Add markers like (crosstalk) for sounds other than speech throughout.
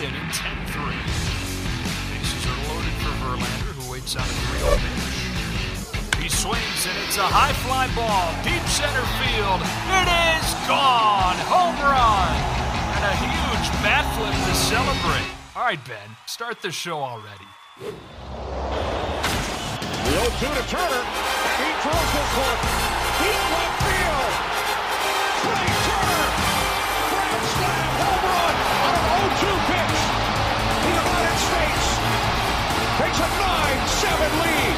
inning, 10-3. Bases are loaded for Verlander, who waits on a 3 pitch. He swings, and it's a high fly ball, deep center field. It is gone! Home run! And a huge bat flip to celebrate. All right, Ben, start the show already. The 0-2 to Turner. He throws this one. Deep left field. A 9-7 lead.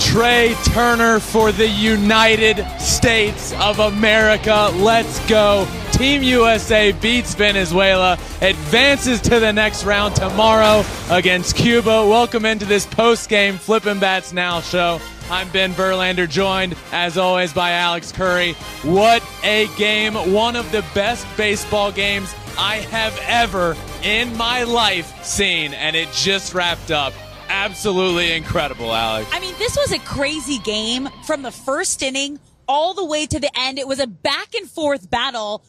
Trea Turner for the United States of America. Let's go. Team USA beats Venezuela, advances to the next round tomorrow against Cuba. Welcome into this post game Flippin' Bats Now show. I'm Ben Verlander, joined as always by Alex Curry. What a game! One of the best baseball games I have ever in my life seen, and it just wrapped up. Absolutely incredible, Alex. I mean, this was a crazy game from the first inning all the way to the end. It was a back and forth battle.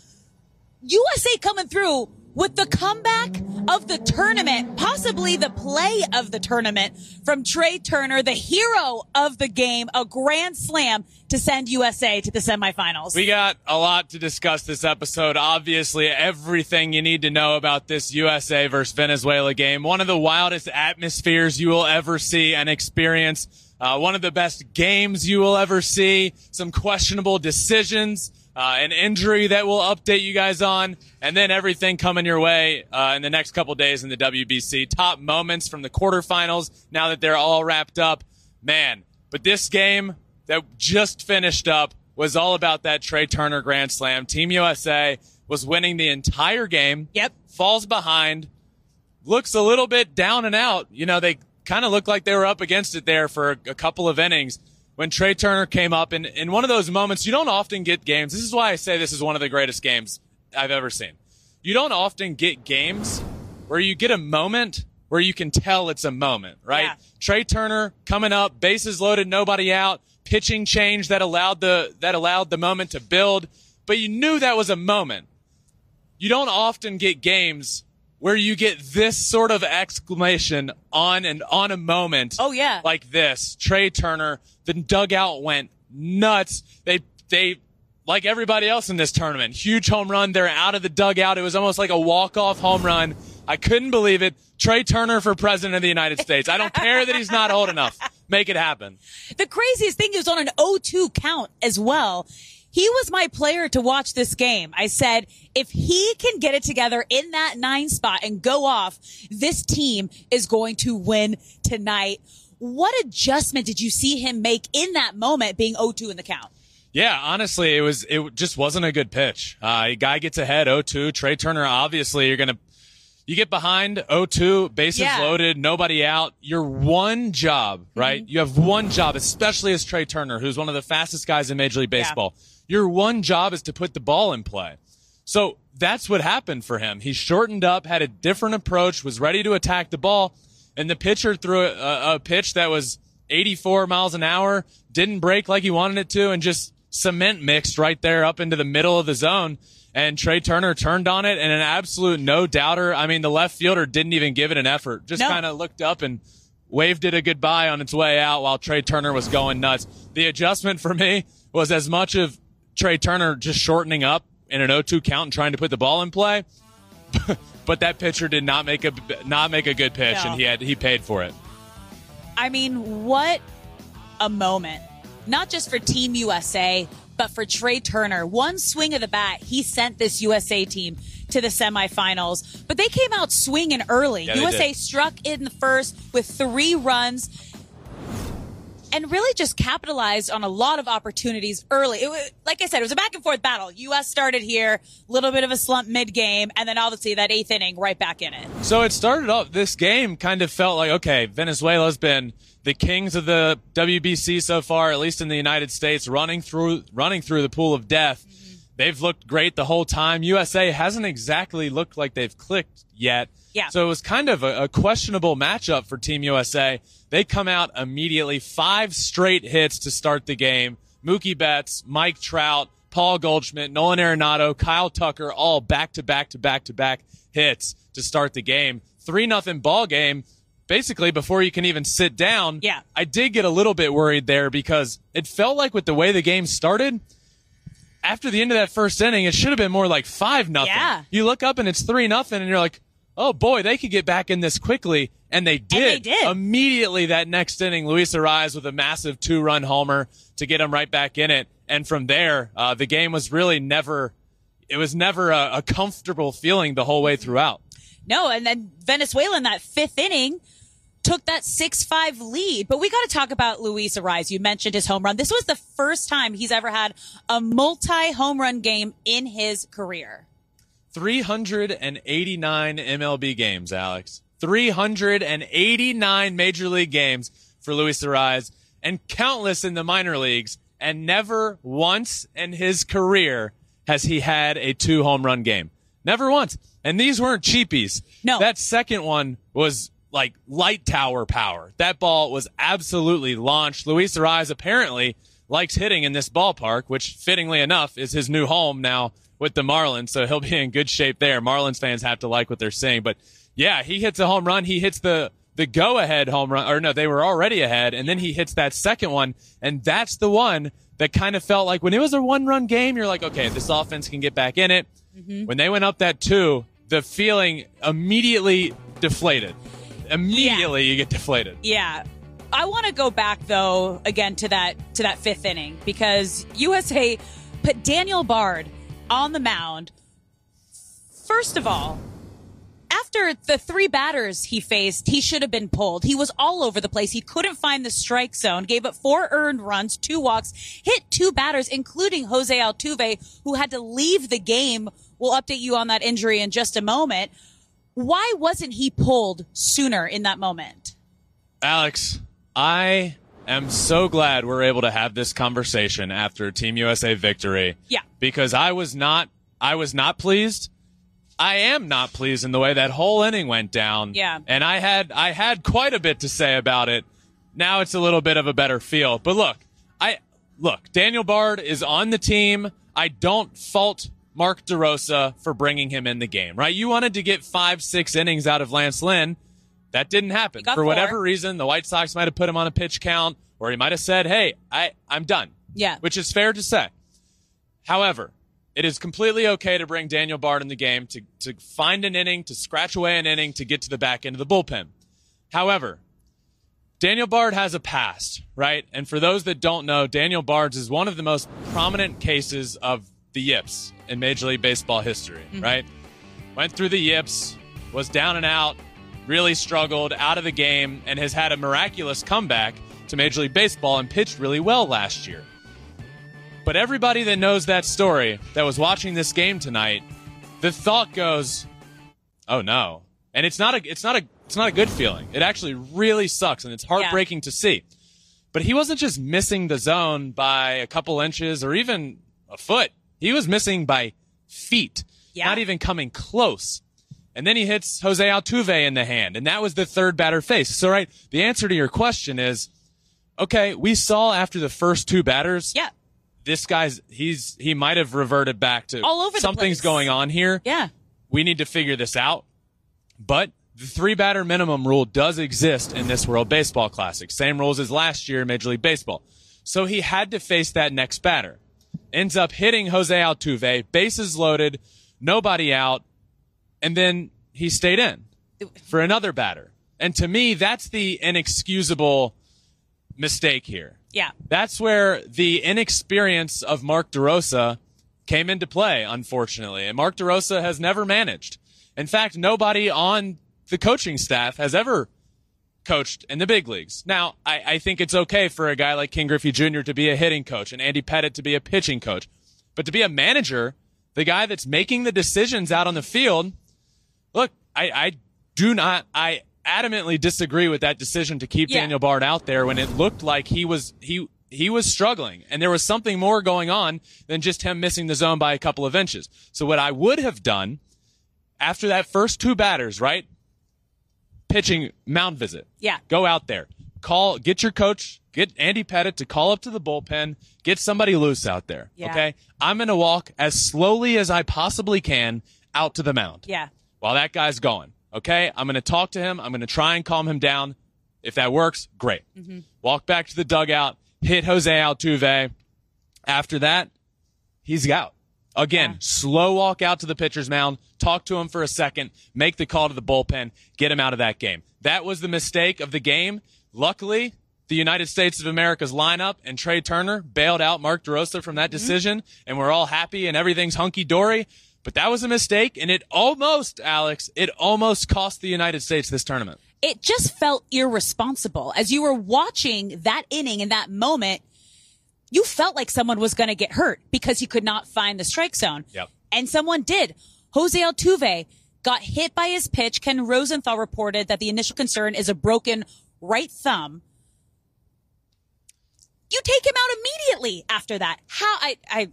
USA coming through with the comeback of the tournament, possibly the play of the tournament from Trea Turner, the hero of the game, a grand slam to send USA to the semifinals. We got a lot to discuss this episode. Obviously, everything you need to know about this USA versus Venezuela game. One of the wildest atmospheres you will ever see and experience. Uh, one of the best games you will ever see. Some questionable decisions uh, an injury that we'll update you guys on, and then everything coming your way uh, in the next couple days in the WBC. Top moments from the quarterfinals now that they're all wrapped up. Man, but this game that just finished up was all about that Trea Turner Grand Slam. Team USA was winning the entire game. Yep. Falls behind, looks a little bit down and out. You know, they kind of looked like they were up against it there for a, a couple of innings when Trea Turner came up in, in one of those moments, you don't often get games. This is why I say this is one of the greatest games I've ever seen. You don't often get games where you get a moment where you can tell it's a moment, right? Yeah. Trea Turner coming up, bases loaded, nobody out, pitching change that allowed the, that allowed the moment to build, but you knew that was a moment. You don't often get games where you get this sort of exclamation on and on a moment. Oh, yeah. Like this. Trea Turner, the dugout went nuts. They, they, like everybody else in this tournament, huge home run. They're out of the dugout. It was almost like a walk-off home run. I couldn't believe it. Trea Turner for president of the United States. I don't care that he's not old enough. Make it happen. (laughs) The craziest thing is on an 0-2 count as well. He was my player to watch this game. I said, if he can get it together in that nine spot and go off, this team is going to win tonight. What adjustment did you see him make in that moment being 0-2 in the count? Yeah, honestly, it was it just wasn't a good pitch. Uh, a guy gets ahead 0-2. Trea Turner, obviously, you're gonna you get behind 0-2, bases Yeah. loaded, nobody out. Your one job, right? You have one job, especially as Trea Turner, who's one of the fastest guys in Major League Baseball. Your one job is to put the ball in play. So that's what happened for him. He shortened up, had a different approach, was ready to attack the ball, and the pitcher threw a, a pitch that was 84 miles an hour, didn't break like he wanted it to, and just cement mixed right there up into the middle of the zone. And Trea Turner turned on it and an absolute no doubter. I mean, the left fielder didn't even give it an effort, just No. kind of looked up and waved it a goodbye on its way out while Trea Turner was going nuts. The adjustment for me was as much of Trea Turner just shortening up in an 0-2 count and trying to put the ball in play. (laughs) but that pitcher did not make a not make a good pitch, No. and he had he paid for it. I mean, what a moment. Not just for Team USA, but for Trea Turner. One swing of the bat, he sent this USA team to the semifinals. But they came out swinging early. Yeah, USA struck in the first with three runs and really just capitalized on a lot of opportunities early. It was, like I said, it was a back and forth battle. US started here, a little bit of a slump mid game, and then obviously that eighth inning right back in it. So it started off, this game kind of felt like, okay, Venezuela's been the kings of the WBC so far, at least in the United States, running through, running through the pool of death. Mm-hmm. They've looked great the whole time. USA hasn't exactly looked like they've clicked yet. Yeah. So it was kind of a, a questionable matchup for Team USA. They come out immediately, five straight hits to start the game. Mookie Betts, Mike Trout, Paul Goldschmidt, Nolan Arenado, Kyle Tucker, all back to back to back to back hits to start the game. Three nothing ball game. Basically, before you can even sit down, Yeah. I did get a little bit worried there because it felt like with the way the game started, after the end of that first inning, it should have been more like five nothing. Yeah. You look up and it's three nothing, and you're like, oh boy, they could get back in this quickly, and they did. they did. Immediately that next inning, Luis Arraez with a massive two run homer to get them right back in it, and from there, uh, the game was really never. It was never a, a comfortable feeling the whole way throughout. No, and then Venezuela in that fifth inning took that 6-5 lead. But we got to talk about Luis Arraez. You mentioned his home run. This was the first time he's ever had a multi home run game in his career. 389 MLB games, Alex. 389 major league games for Luis Arraez and countless in the minor leagues. And never once in his career has he had a two home run game. Never once. And these weren't cheapies. No. That second one was like light tower power. That ball was absolutely launched. Luis Arraez apparently likes hitting in this ballpark, which fittingly enough is his new home now with the Marlins. So he'll be in good shape there. Marlins fans have to like what they're seeing. But yeah, he hits a home run. He hits the, the go ahead home run, or no, they were already ahead. And then he hits that second one. And that's the one that kind of felt like when it was a one run game, you're like, okay, this offense can get back in it. Mm-hmm. When they went up that two, the feeling immediately deflated. Immediately you get deflated. Yeah. I want to go back though again to that to that fifth inning because USA put Daniel Bard on the mound. First of all, after the three batters he faced, he should have been pulled. He was all over the place. He couldn't find the strike zone, gave up four earned runs, two walks, hit two batters, including Jose Altuve, who had to leave the game. We'll update you on that injury in just a moment. Why wasn't he pulled sooner in that moment? Alex, I am so glad we're able to have this conversation after Team USA victory. Yeah. Because I was not I was not pleased. I am not pleased in the way that whole inning went down. Yeah. And I had I had quite a bit to say about it. Now it's a little bit of a better feel. But look, I look, Daniel Bard is on the team. I don't fault Mark DeRosa for bringing him in the game, right? You wanted to get five, six innings out of Lance Lynn. That didn't happen. For four. whatever reason, the White Sox might have put him on a pitch count, or he might have said, Hey, I, I'm done. Yeah. Which is fair to say. However, it is completely okay to bring Daniel Bard in the game to, to find an inning, to scratch away an inning, to get to the back end of the bullpen. However, Daniel Bard has a past, right? And for those that don't know, Daniel Bards is one of the most prominent cases of the yips in Major League Baseball history, mm-hmm. right? Went through the yips, was down and out, really struggled, out of the game, and has had a miraculous comeback to Major League Baseball and pitched really well last year. But everybody that knows that story that was watching this game tonight, the thought goes, "Oh no." And it's not a it's not a it's not a good feeling. It actually really sucks and it's heartbreaking to see. But he wasn't just missing the zone by a couple inches or even a foot. He was missing by feet. Yeah. Not even coming close. And then he hits Jose Altuve in the hand, and that was the third batter face. So, right, the answer to your question is, okay, we saw after the first two batters, Yeah. this guy's he's he might have reverted back to All over the something's going on here. Yeah. We need to figure this out. But the three batter minimum rule does exist in this World Baseball Classic. Same rules as last year in Major League Baseball. So he had to face that next batter. Ends up hitting Jose Altuve, bases loaded, nobody out, and then he stayed in for another batter. And to me, that's the inexcusable mistake here. Yeah. That's where the inexperience of Mark DeRosa came into play, unfortunately. And Mark DeRosa has never managed. In fact, nobody on the coaching staff has ever coached in the big leagues. Now, I, I think it's okay for a guy like Ken Griffey Jr. to be a hitting coach and Andy Pettitte to be a pitching coach. But to be a manager, the guy that's making the decisions out on the field, look, I, I do not, I adamantly disagree with that decision to keep Yeah. Daniel Bard out there when it looked like he was, he, he was struggling and there was something more going on than just him missing the zone by a couple of inches. So what I would have done after that first two batters, right? Pitching mound visit. Yeah. Go out there. Call, get your coach, Get Andy Pettitte to call up to the bullpen, get somebody loose out there. Yeah. Okay. I'm going to walk as slowly as I possibly can out to the mound Yeah. While that guy's going. Okay. I'm going to talk to him. I'm going to try and calm him down. If that works, great. Mm-hmm. Walk back to the dugout, hit Jose Altuve. After that, he's out. Again, slow walk out to the pitcher's mound, talk to him for a second, make the call to the bullpen, get him out of that game. That was the mistake of the game. Luckily, the United States of America's lineup and Trea Turner bailed out Mark DeRosa from that mm-hmm. decision, and we're all happy and everything's hunky dory. But that was a mistake, and it almost, Alex, it almost cost the United States this tournament. It just felt irresponsible. As you were watching that inning in that moment, you felt like someone was going to get hurt because he could not find the strike zone. Yep. And someone did. Jose Altuve got hit by his pitch. Ken Rosenthal reported that the initial concern is a broken right thumb. You take him out immediately after that. How I, I,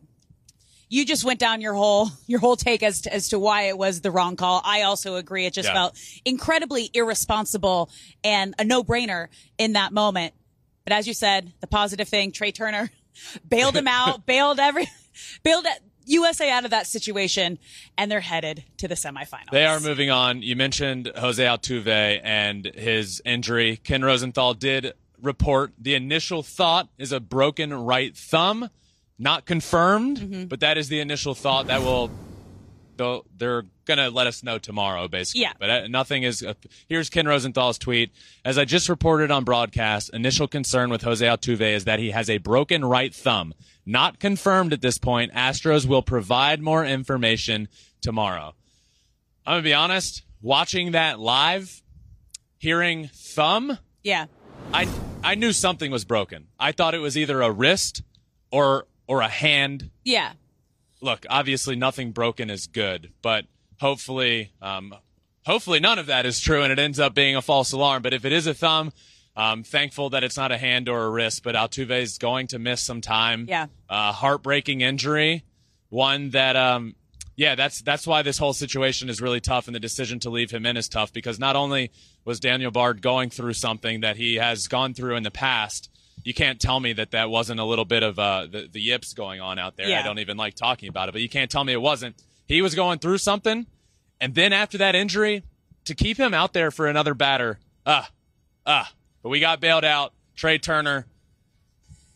you just went down your whole, your whole take as to, as to why it was the wrong call. I also agree. It just Yeah. felt incredibly irresponsible and a no brainer in that moment. But as you said, the positive thing, Trea Turner (laughs) bailed him out, (laughs) bailed every, bailed USA out of that situation, and they're headed to the semifinals. They are moving on. You mentioned Jose Altuve and his injury. Ken Rosenthal did report the initial thought is a broken right thumb, not confirmed, Mm-hmm. but that is the initial thought that will. Though they're gonna let us know tomorrow, basically. Yeah. But uh, nothing is. Uh, here's Ken Rosenthal's tweet. As I just reported on broadcast, initial concern with Jose Altuve is that he has a broken right thumb. Not confirmed at this point. Astros will provide more information tomorrow. I'm gonna be honest. Watching that live, hearing thumb, Yeah. I I knew something was broken. I thought it was either a wrist or or a hand. Yeah. Look, obviously nothing broken is good, but hopefully, um, hopefully none of that is true and it ends up being a false alarm. But if it is a thumb, I'm thankful that it's not a hand or a wrist. But Altuve is going to miss some time. Yeah. Uh, heartbreaking injury, one that um, yeah, that's that's why this whole situation is really tough, and the decision to leave him in is tough because not only was Daniel Bard going through something that he has gone through in the past, you can't tell me that that wasn't a little bit of uh, the the yips going on out there. Yeah. I don't even like talking about it, but you can't tell me it wasn't. He was going through something, and then after that injury, to keep him out there for another batter, ah, ah. But we got bailed out. Trea Turner.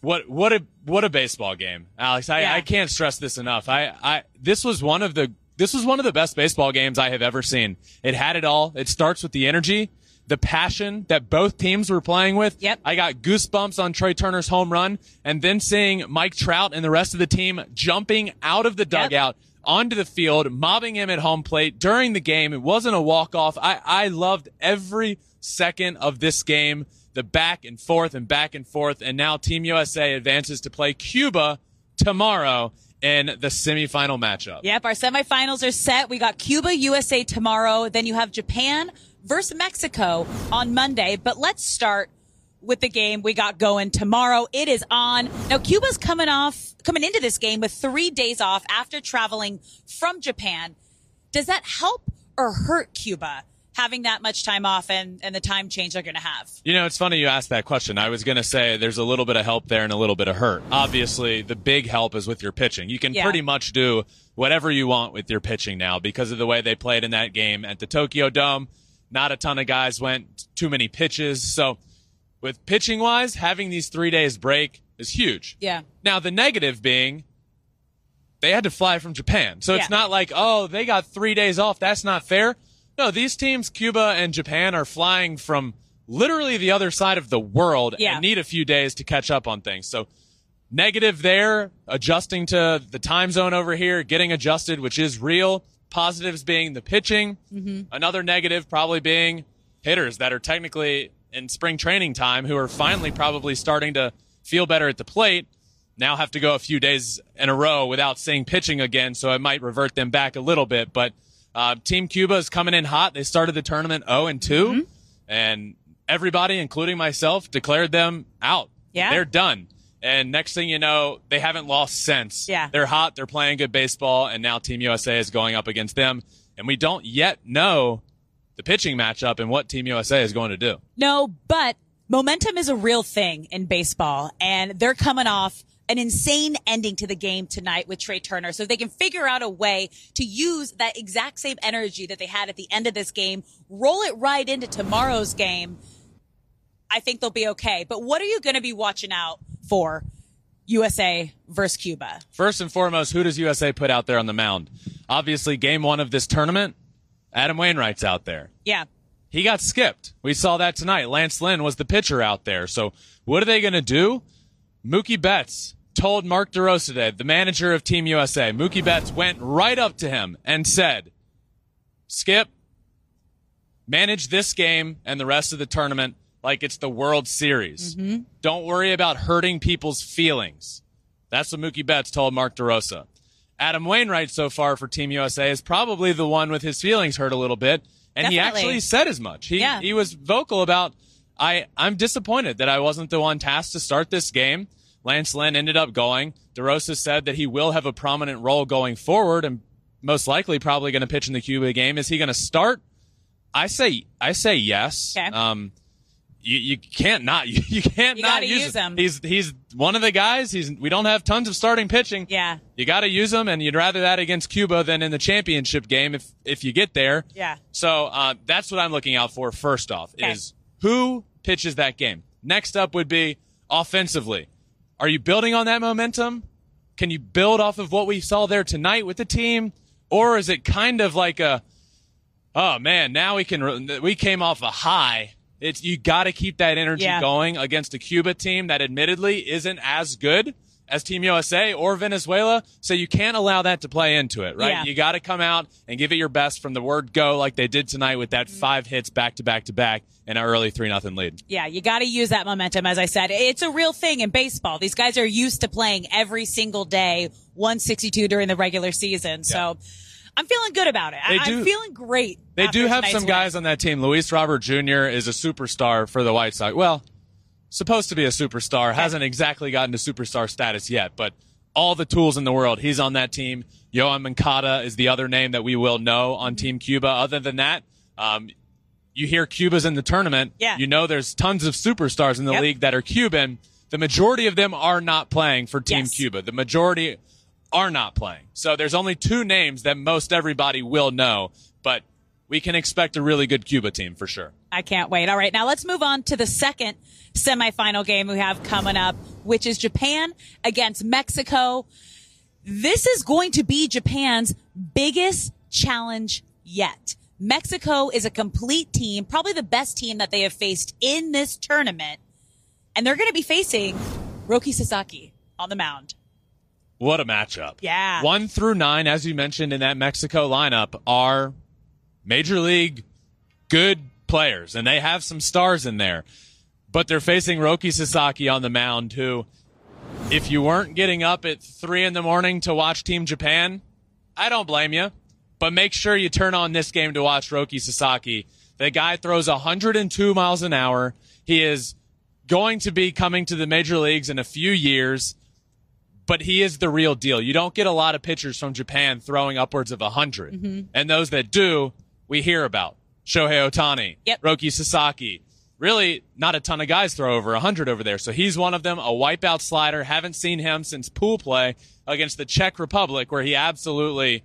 What what a what a baseball game, Alex. I, Yeah. I can't stress this enough. I, I this was one of the this was one of the best baseball games I have ever seen. It had it all. It starts with the energy, the passion that both teams were playing with. Yep. I got goosebumps on Trea Turner's home run, and then seeing Mike Trout and the rest of the team jumping out of the dugout onto the field, mobbing him at home plate during the game. It wasn't a walk off. I, I loved every second of this game, the back and forth and back and forth. And now Team USA advances to play Cuba tomorrow in the semifinal matchup. Yep, our semifinals are set. We got Cuba, USA tomorrow. Then you have Japan versus Mexico on Monday. But let's start with the game we got going tomorrow. It is on. Now, Cuba's coming off, coming into this game with three days off after traveling from Japan. Does that help or hurt Cuba having that much time off and, and the time change they're going to have? You know, it's funny you asked that question. I was going to say there's a little bit of help there and a little bit of hurt. Obviously, the big help is with your pitching. You can Yeah. pretty much do whatever you want with your pitching now because of the way they played in that game at the Tokyo Dome. Not a ton of guys went too many pitches. So, with pitching wise, having these three days break is huge. Yeah. Now, the negative being they had to fly from Japan. So it's not like, oh, they got three days off. That's not fair. No, these teams, Cuba and Japan, are flying from literally the other side of the world Yeah. and need a few days to catch up on things. So negative there, adjusting to the time zone over here, getting adjusted, which is real. Positives being the pitching. Another negative probably being hitters that are technically in spring training time who are finally probably starting to feel better at the plate. Now have to go a few days in a row without seeing pitching again, so it might revert them back a little bit. But uh, Team Cuba is coming in hot. They started the tournament 0 and 2, and everybody, including myself, declared them out. Yeah. They're done. And next thing you know, they haven't lost since. Yeah. They're hot. They're playing good baseball. And now Team USA is going up against them. And we don't yet know the pitching matchup and what Team USA is going to do. No, but momentum is a real thing in baseball and they're coming off an insane ending to the game tonight with Trea Turner. So if they can figure out a way to use that exact same energy that they had at the end of this game, roll it right into tomorrow's game, I think they'll be okay. But what are you going to be watching out for USA versus Cuba? First and foremost, who does USA put out there on the mound? Obviously, game one of this tournament, Adam Wainwright's out there. Yeah. He got skipped. We saw that tonight. Lance Lynn was the pitcher out there. So what are they going to do? Mookie Betts told Mark DeRosa today, the manager of Team USA, Mookie Betts went right up to him and said, Skip, manage this game and the rest of the tournament like it's the World Series. Mm-hmm. Don't worry about hurting people's feelings. That's what Mookie Betts told Mark DeRosa. Adam Wainwright so far for Team USA is probably the one with his feelings hurt a little bit. And Definitely. he actually said as much. He, Yeah. he was vocal about, I, I'm disappointed that I wasn't the one tasked to start this game. Lance Lynn ended up going. DeRosa said that he will have a prominent role going forward and most likely probably going to pitch in the Cuba game. Is he going to start? I say, I say yes. Okay. Um, you, you can't not, you, (laughs) you can't You not use, use him. He's, he's one of the guys. He's, we don't have tons of starting pitching. Yeah. You got to use them, and you'd rather that against Cuba than in the championship game if if you get there. Yeah. So uh, that's what I'm looking out for. First off, Okay. is who pitches that game. Next up would be offensively. Are you building on that momentum? Can you build off of what we saw there tonight with the team, or is it kind of like a, oh man, now we can we came off a high. It's you got to keep that energy Yeah. going against a Cuba team that admittedly isn't as good as Team USA or Venezuela. So you can't allow that to play into it, right? Yeah. You got to come out and give it your best from the word go, like they did tonight with that mm-hmm. five hits back to back to back in an early three nothing lead. Yeah, you got to use that momentum. As I said, it's a real thing in baseball. These guys are used to playing every single day, 162 during the regular season. So I'm feeling good about it. They I- do- I'm feeling great. They do have some win. guys on that team. Luis Robert Jr. is a superstar for the White Sox. Well, supposed to be a superstar. Hasn't exactly gotten to superstar status yet, but all the tools in the world. He's on that team. Yoan Moncada is the other name that we will know on Team Cuba. Other than that, um, you hear Cuba's in the tournament. Yeah. You know there's tons of superstars in the Yep. league that are Cuban. The majority of them are not playing for Team Yes. Cuba. The majority are not playing. So there's only two names that most everybody will know, but we can expect a really good Cuba team for sure. I can't wait. All right. Now let's move on to the second semifinal game we have coming up, which is Japan against Mexico. This is going to be Japan's biggest challenge yet. Mexico is a complete team, probably the best team that they have faced in this tournament. And they're going to be facing Roki Sasaki on the mound. What a matchup. Yeah. One through nine, as you mentioned in that Mexico lineup, are major league good players, and they have some stars in there. But they're facing Roki Sasaki on the mound, who, if you weren't getting up at three in the morning to watch Team Japan, I don't blame you. But make sure you turn on this game to watch Roki Sasaki. The guy throws 102 miles an hour. He is going to be coming to the major leagues in a few years but he is the real deal. You don't get a lot of pitchers from Japan throwing upwards of 100. Mm-hmm. And those that do, we hear about. Shohei Ohtani, Yep. Roki Sasaki. Really, not a ton of guys throw over 100 over there. So he's one of them, a wipeout slider. Haven't seen him since pool play against the Czech Republic, where he absolutely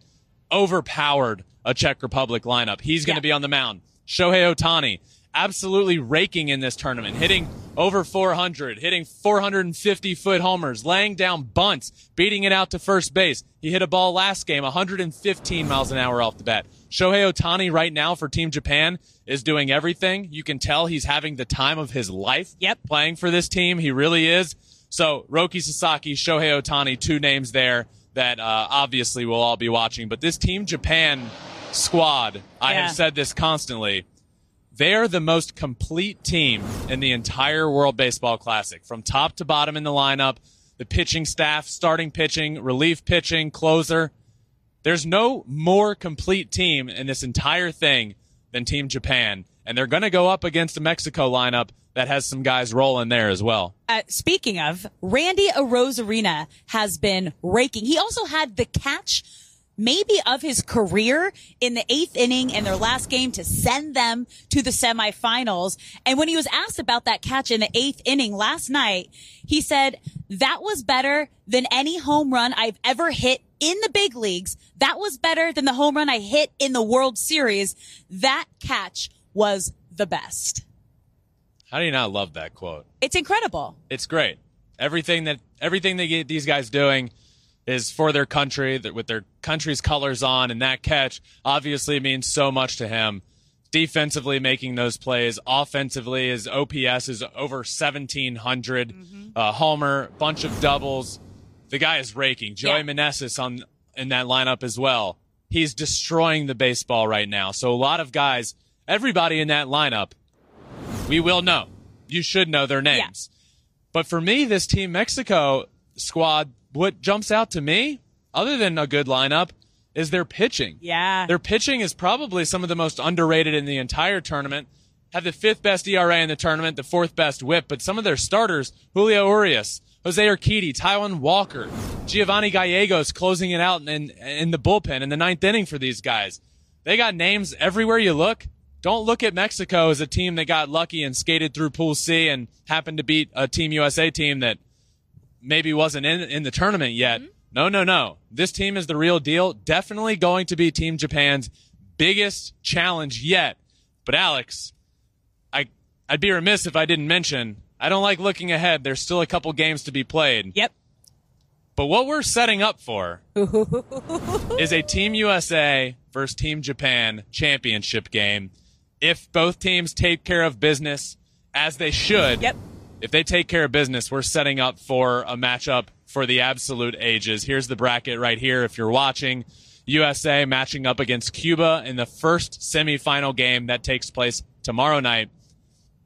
overpowered a Czech Republic lineup. He's going to Yeah. be on the mound. Shohei Ohtani, absolutely raking in this tournament, hitting over 400, hitting 450 foot homers, laying down bunts, beating it out to first base. He hit a ball last game, 115 miles an hour off the bat. Shohei Ohtani right now for Team Japan is doing everything. You can tell he's having the time of his life Yep. playing for this team. He really is. So Roki Sasaki, Shohei Ohtani, two names there that uh, obviously we'll all be watching. But this Team Japan squad, I have said this constantly. They're the most complete team in the entire World Baseball Classic, from top to bottom in the lineup, the pitching staff, starting pitching, relief pitching, closer. There's no more complete team in this entire thing than Team Japan. And they're going to go up against a Mexico lineup that has some guys rolling there as well. Uh, speaking of, Randy Arozarena has been raking. He also had the catch maybe of his career in the eighth inning in their last game to send them to the semifinals. And when he was asked about that catch in the eighth inning last night, he said, that was better than any home run I've ever hit in the big leagues. That was better than the home run I hit in the World Series. That catch was the best. How do you not love that quote? It's incredible. It's great. Everything that everything they get these guys doing is for their country, that with their country's colors on, and that catch obviously means so much to him. Defensively, making those plays. Offensively, his OPS is over 1700. Mm-hmm. Uh, Homer, bunch of doubles. The guy is raking. Joey Yeah. Meneses on in that lineup as well. He's destroying the baseball right now. So a lot of guys, everybody in that lineup, we will know. You should know their names. But for me, this Team Mexico squad, what jumps out to me, other than a good lineup, is their pitching. Yeah. Their pitching is probably some of the most underrated in the entire tournament. Have the fifth best ERA in the tournament, the fourth best whip, but some of their starters, Julio Urias, Jose Urquidy, Taijuan Walker, Giovanni Gallegos closing it out in, in the bullpen in the ninth inning for these guys. They got names everywhere you look. Don't look at Mexico as a team that got lucky and skated through Pool C and happened to beat a Team USA team that maybe wasn't in in the tournament yet. Mm-hmm. No, no, no. This team is the real deal. Definitely going to be Team Japan's biggest challenge yet. But Alex, I I'd be remiss if I didn't mention I don't like looking ahead. There's still a couple games to be played. Yep. But what we're setting up for (laughs) is a Team USA versus Team Japan championship game. If both teams take care of business as they should, Yep. If they take care of business, we're setting up for a matchup for the absolute ages. Here's the bracket right here. If you're watching, USA matching up against Cuba in the first semifinal game that takes place tomorrow night.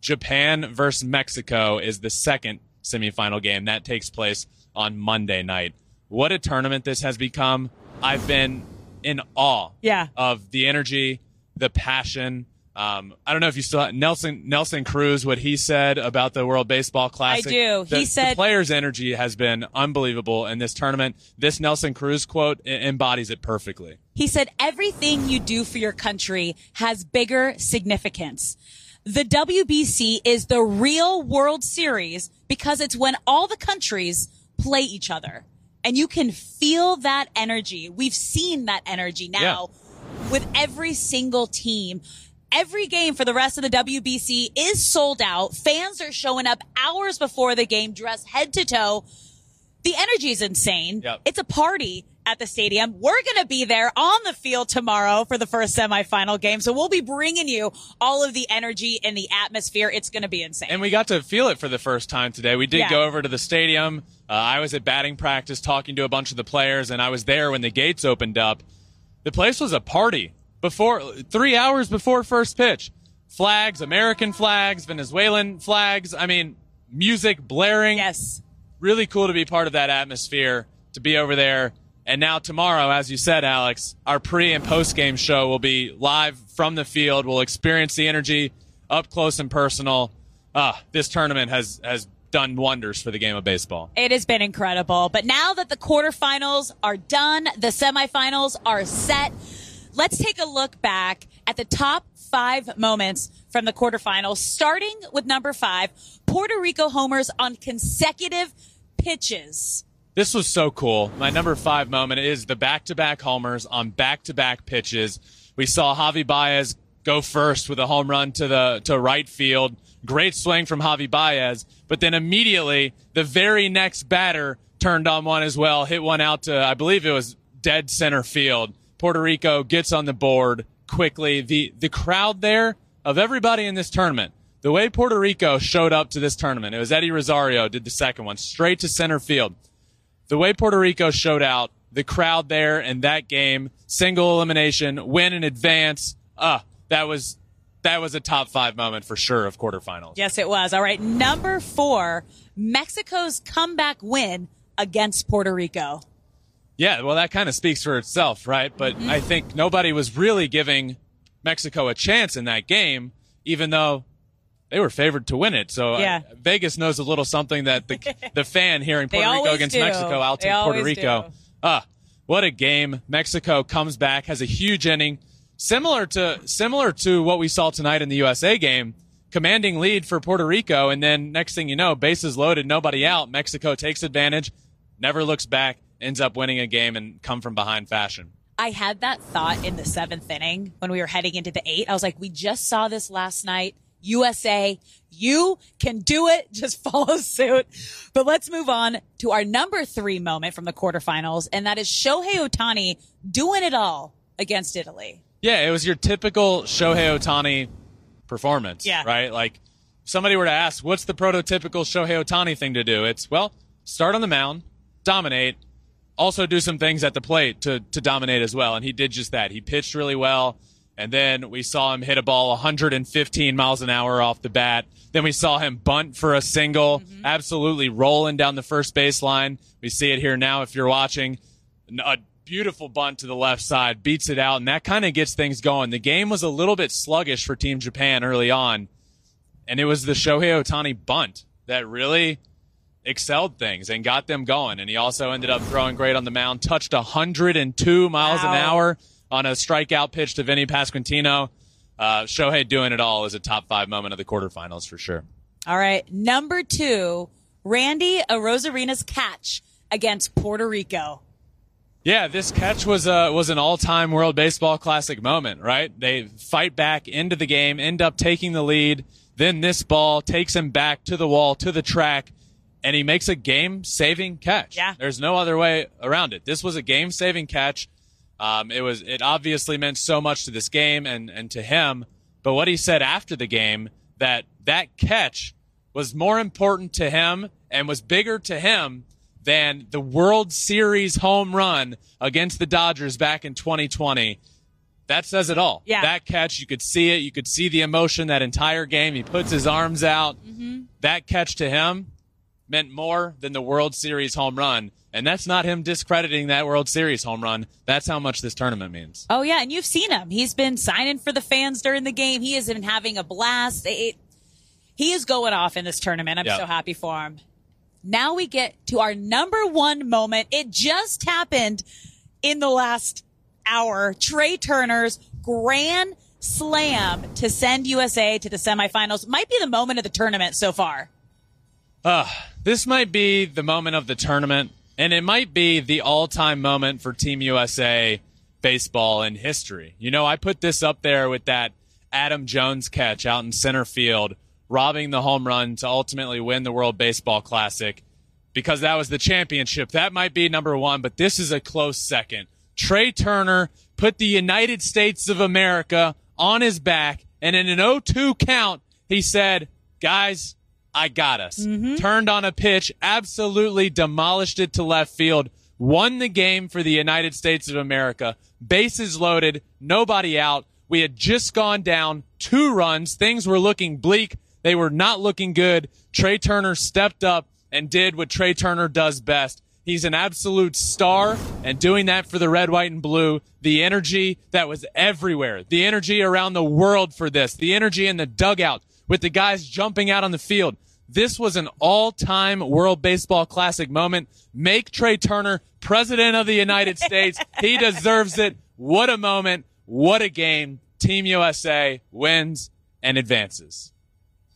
Japan versus Mexico is the second semifinal game that takes place on Monday night. What a tournament this has become. I've been in awe Yeah. of the energy, the passion. Um, I don't know if you still Nelson Nelson Cruz what he said about the World Baseball Classic. I do. The, He said- the players' energy has been unbelievable in this tournament. This Nelson Cruz quote embodies it perfectly. He said, everything you do for your country has bigger significance. The WBC is the real World Series because it's when all the countries play each other. And you can feel that energy. We've seen that energy now with every single team. Every game for the rest of the WBC is sold out. Fans are showing up hours before the game dressed head to toe. The energy is insane. Yep. It's a party at the stadium. We're going to be there on the field tomorrow for the first semifinal game. So we'll be bringing you all of the energy and the atmosphere. It's going to be insane. And we got to feel it for the first time today. We did Yeah. go over to the stadium. Uh, I was at batting practice talking to a bunch of the players, and I was there when the gates opened up. The place was a party before three hours before first pitch. Flags, American flags, Venezuelan flags. I mean, music blaring. yes. Really cool to be part of that atmosphere, to be over there. And now tomorrow, as you said, Alex, our pre and post game show will be live from the field. We'll experience the energy up close and personal. Ah, this tournament has has done wonders for the game of baseball. It has been incredible. But now that the quarterfinals are done, the semifinals are set. Let's take a look back at the top five moments from the quarterfinals, starting with number five, Puerto Rico homers on consecutive pitches. This was so cool. My number five moment is the back-to-back homers on back-to-back pitches. We saw Javi Baez go first with a home run to the to right field. Great swing from Javi Baez, but then immediately the very next batter turned on one as well, hit one out to I believe it was dead center field. Puerto Rico gets on the board quickly. The the crowd there of everybody in this tournament. The way Puerto Rico showed up to this tournament, it was Eddie Rosario did the second one straight to center field the way Puerto Rico showed out, the crowd there in that game, single elimination, win in advance. Uh, that was that was a top five moment for sure of quarterfinals. Yes, it was. All right. Number four, Mexico's comeback win against Puerto Rico. Yeah, well, that kind of speaks for itself, right? But Mm-hmm. I think nobody was really giving Mexico a chance in that game, even though they were favored to win it. So uh, Yeah. Vegas knows a little something that the (laughs) the fan hearing Puerto Rico against do. Mexico, I'll take Puerto Rico. do. Ah, What a game. Mexico comes back, has a huge inning, similar to similar to what we saw tonight in the USA game, commanding lead for Puerto Rico, and then next thing you know, bases loaded, nobody out. Mexico takes advantage, never looks back, ends up winning a game and come from behind fashion. I had that thought in the seventh inning when we were heading into the eight. I was like, we just saw this last night. USA, you can do it. (laughs) Just follow suit. But let's move on to our number three moment from the quarterfinals, and that is Shohei Ohtani doing it all against Italy. Yeah, it was your typical Shohei Ohtani performance. Yeah. Right? Like, if somebody were to ask, what's the prototypical Shohei Ohtani thing to do? It's, well, start on the mound, dominate, also do some things at the plate to, to dominate as well. And he did just that. He pitched really well. And then we saw him hit a ball 115 miles an hour off the bat. Then we saw him bunt for a single, Mm-hmm. absolutely rolling down the first baseline. We see it here now if you're watching. A beautiful bunt to the left side, beats it out, and that kind of gets things going. The game was a little bit sluggish for Team Japan early on, and it was the Shohei Ohtani bunt that really excelled things and got them going. And he also ended up throwing great on the mound, touched 102 miles an hour on a strikeout pitch to Vinny Pasquantino. Uh, Shohei doing it all is a top five moment of the quarterfinals for sure. All right. Number two, Randy Arozarena's catch against Puerto Rico. Yeah, this catch was a was an all time World Baseball Classic moment, right? They fight back into the game, end up taking the lead. Then this ball takes him back to the wall, to the track, and he makes a game saving catch. Yeah. There's no other way around it. This was a game saving catch. Um, it was it obviously meant so much to this game and, and to him. But what he said after the game that that catch was more important to him and was bigger to him than the World Series home run against the Dodgers back in 2020. That says it all. Yeah. That catch, you could see it. You could see the emotion that entire game. He puts his arms out. That catch to him meant more than the World Series home run. And that's not him discrediting that World Series home run. That's how much this tournament means. Oh yeah, and you've seen him. He's been signing for the fans during the game. He has been having a blast. It, he is going off in this tournament. I'm Yeah. so happy for him. Now we get to our number one moment. It just happened in the last hour. Trea Turner's grand slam to send USA to the semifinals might be the moment of the tournament so far. Uh, this might be the moment of the tournament, and it might be the all time moment for Team USA baseball in history. You know, I put this up there with that Adam Jones catch out in center field, robbing the home run to ultimately win the World Baseball Classic because that was the championship. That might be number one, but this is a close second. Trea Turner put the United States of America on his back, and in an 0 2 count, he said, Guys, I got us. Mm-hmm. Turned on a pitch, absolutely demolished it to left field, won the game for the United States of America. Bases loaded, nobody out. We had just gone down two runs. Things were looking bleak. They were not looking good. Trea Turner stepped up and did what Trea Turner does best. He's an absolute star and doing that for the red, white, and blue. The energy that was everywhere. The energy around the world for this. The energy in the dugout with the guys jumping out on the field. This was an all-time World Baseball Classic moment. Make Trea Turner president of the United States. (laughs) He deserves it. What a moment. What a game. Team USA wins and advances.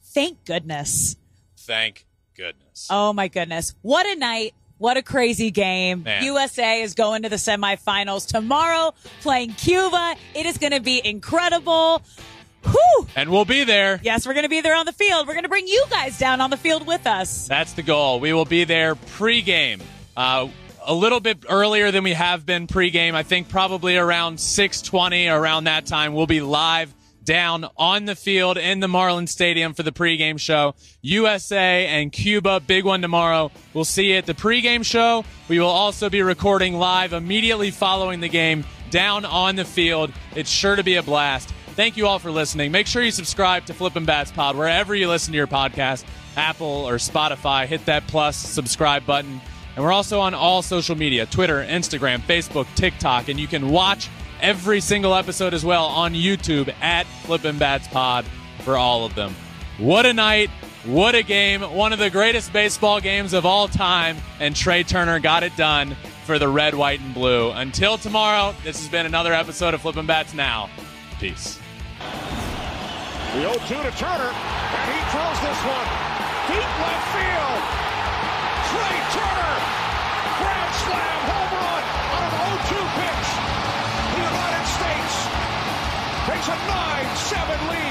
Thank goodness. Thank goodness. Oh my goodness. What a night. What a crazy game. Man. USA is going to the semifinals tomorrow playing Cuba. It is going to be incredible. Whew. And we'll be there. Yes, we're going to be there on the field. We're going to bring you guys down on the field with us. That's the goal. We will be there pregame. Uh, a little bit earlier than we have been pregame. I think probably around 6:20 around that time we'll be live down on the field in the Marlins Stadium for the pregame show. USA and Cuba, big one tomorrow. We'll see you at the pregame show. We will also be recording live immediately following the game down on the field. It's sure to be a blast. Thank you all for listening. Make sure you subscribe to Flippin' Bats Pod wherever you listen to your podcast, Apple or Spotify. Hit that plus subscribe button. And we're also on all social media Twitter, Instagram, Facebook, TikTok. And you can watch every single episode as well on YouTube at Flippin' Bats Pod for all of them. What a night. What a game. One of the greatest baseball games of all time. And Trea Turner got it done. for the red, white, and blue. Until tomorrow, this has been another episode of Flippin' Bats Now. Peace. The 0 2 to Turner, and he throws this one deep left field. Trea Turner, grand slam home run on an 0 2 pitch. The United States takes a 9 7 lead.